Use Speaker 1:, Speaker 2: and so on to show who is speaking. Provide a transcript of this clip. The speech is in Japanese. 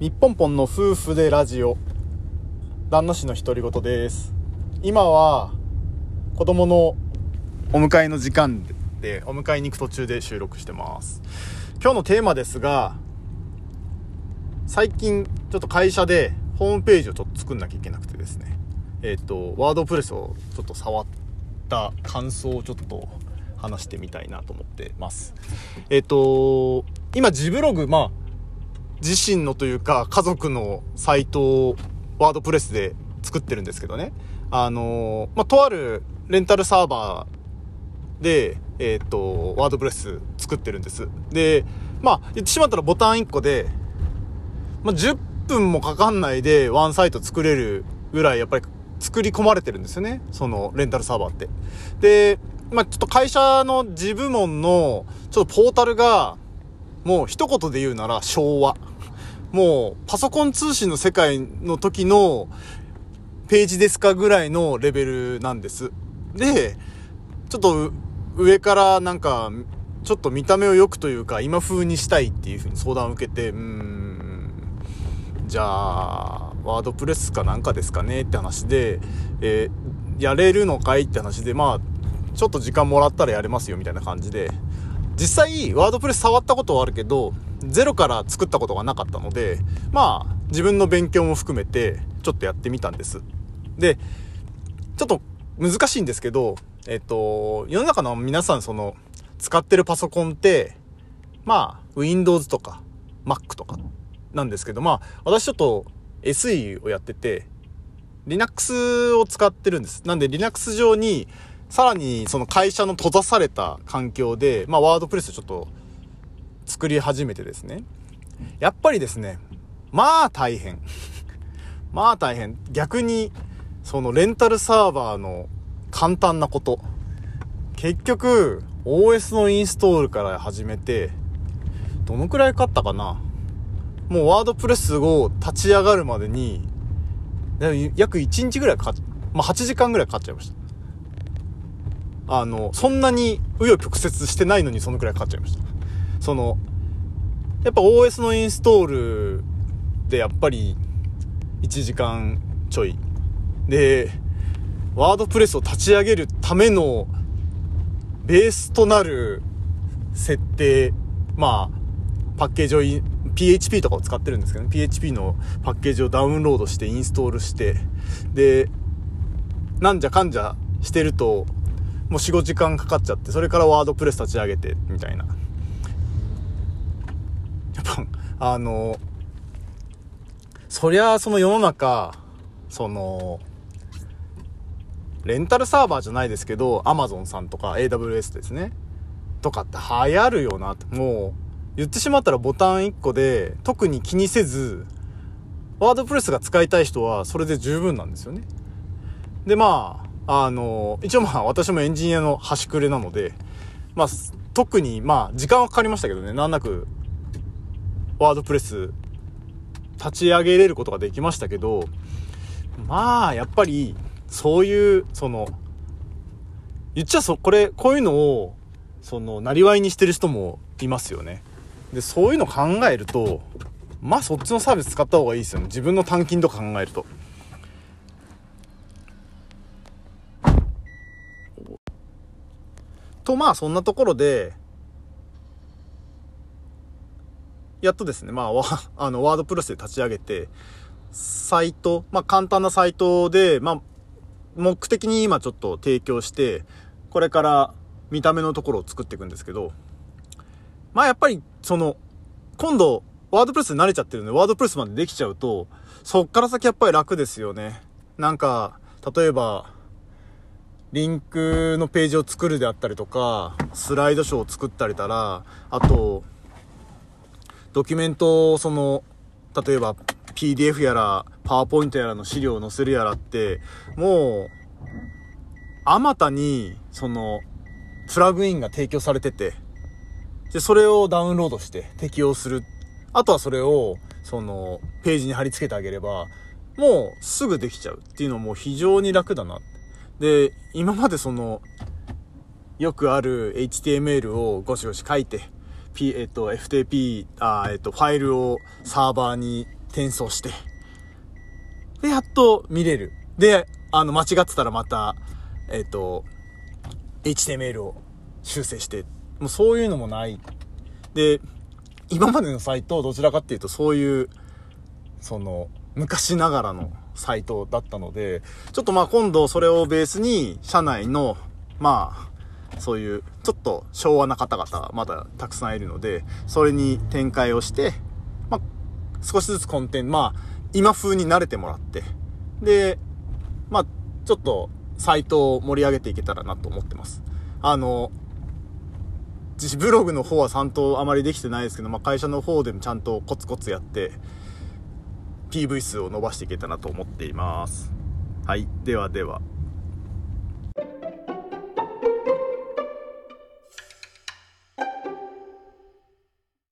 Speaker 1: みっぽんの夫婦でラジオ。旦那氏の独り言です。今は子供のお迎えの時間でお迎えに行く途中で収録してます。今日のテーマですが最近ちょっと会社でホームページをちょっと作んなきゃいけなくてですね。えっ、とワードプレスをちょっと触った感想をちょっと話してみたいなと思ってます。えっ、と今自ブログまあ自身のというか家族のサイトをワードプレスで作ってるんですけどね。あのまあ、とあるレンタルサーバーで、えっ、と、ワードプレス作ってるんです。で、まあ、言ってしまったらボタン1個で、まあ、10分もかかんないでワンサイト作れるぐらいやっぱり作り込まれてるんですよね。そのレンタルサーバーって。で、まあ、ちょっと会社の自部門のちょっとポータルがもう一言で言うなら昭和。もうパソコン通信の世界の時のページですかぐらいのレベルなんです。で、ちょっと上からなんか、ちょっと見た目を良くというか今風にしたいっていう風に相談を受けて、うん、じゃあ、ワードプレスかなんかですかねって話で、えー、やれるのかいって話で、まあ、ちょっと時間もらったらやれますよみたいな感じで、実際、ワードプレス触ったことはあるけど、ゼロから作ったことがなかったので、まあ、自分の勉強も含めて、ちょっとやってみたんです。で、ちょっと難しいんですけど、えっと、世の中の皆さん、その、使ってるパソコンって、まあ、Windows とか、Mac とか、なんですけど、まあ、私ちょっと SE をやってて、Linux を使ってるんです。なんで Linux 上に、さらにその会社の閉ざされた環境で、まあワードプレスちょっと作り始めてですね。やっぱりですね、まあ大変。まあ大変。逆に、そのレンタルサーバーの簡単なこと。結局、OS のインストールから始めて、どのくらいかったかなもうワードプレスを立ち上がるまでに、約1日ぐらいかかっ、まあ8時間ぐらいかかっちゃいました。あの、そんなに紆余曲折してないのにそのくらいかかっちゃいました。その、やっぱ OS のインストールでやっぱり1時間ちょい。で、ワードプレスを立ち上げるためのベースとなる設定、まあ、パッケージを PHP とかを使ってるんですけどね、PHP のパッケージをダウンロードしてインストールして、で、なんじゃかんじゃしてると、もう4、5時間かかっちゃって、それからワードプレス立ち上げて、みたいな。やっぱ、あの、そりゃ、その世の中、その、レンタルサーバーじゃないですけど、Amazon さんとか AWS ですね。とかって流行るよなって。もう、言ってしまったらボタン1個で、特に気にせず、ワードプレスが使いたい人はそれで十分なんですよね。で、まあ、あの、一応まあ私もエンジニアの端くれなので、まあ特にまあ時間はかかりましたけどね、難なくワードプレス立ち上げれることができましたけど、まあやっぱりそういうその、言っちゃそ、これ、こういうのを、その、なりわいにしてる人もいますよね。で、そういうの考えると、まあそっちのサービス使った方がいいですよね。自分の単金とか考えると。とまあそんなところで、やっとですね、まあ、あの、ワードプレスで立ち上げて、サイト、まあ簡単なサイトで、まあ、目的に今ちょっと提供して、これから見た目のところを作っていくんですけど、まあやっぱり、その、今度、ワードプレスに慣れちゃってるんで、ワードプレスまでできちゃうと、そっから先やっぱり楽ですよね。なんか、例えば、リンクのページを作るであったりとか、スライドショーを作ったりたら、あと、ドキュメントをその、例えば PDF やら、パワーポイントやらの資料を載せるやらって、もう、あまたに、その、プラグインが提供されてて、で、それをダウンロードして適用する。あとはそれを、その、ページに貼り付けてあげれば、もうすぐできちゃうっていうのも非常に楽だなっ。で、今までその、よくある HTML をゴシゴシ書いて、P、えっと、FTP、あえっと、ファイルをサーバーに転送して、で、やっと見れる。で、あの、間違ってたらまた、えっ、と、HTML を修正して、もうそういうのもない。で、今までのサイト、どちらかっていうとそういう、その、昔ながらのサイトだったので、ちょっとまあ今度それをベースに、社内の、まあ、そういう、ちょっと昭和な方々、まだたくさんいるので、それに展開をして、まあ、少しずつコンテンツ、まあ、今風に慣れてもらって、で、まあ、ちょっと、サイトを盛り上げていけたらなと思ってます。あの、自ブログの方はちゃんとあまりできてないですけど、まあ、会社の方でもちゃんとコツコツやって、PV 数を伸ばしていけたらなと思っています。はい。ではでは。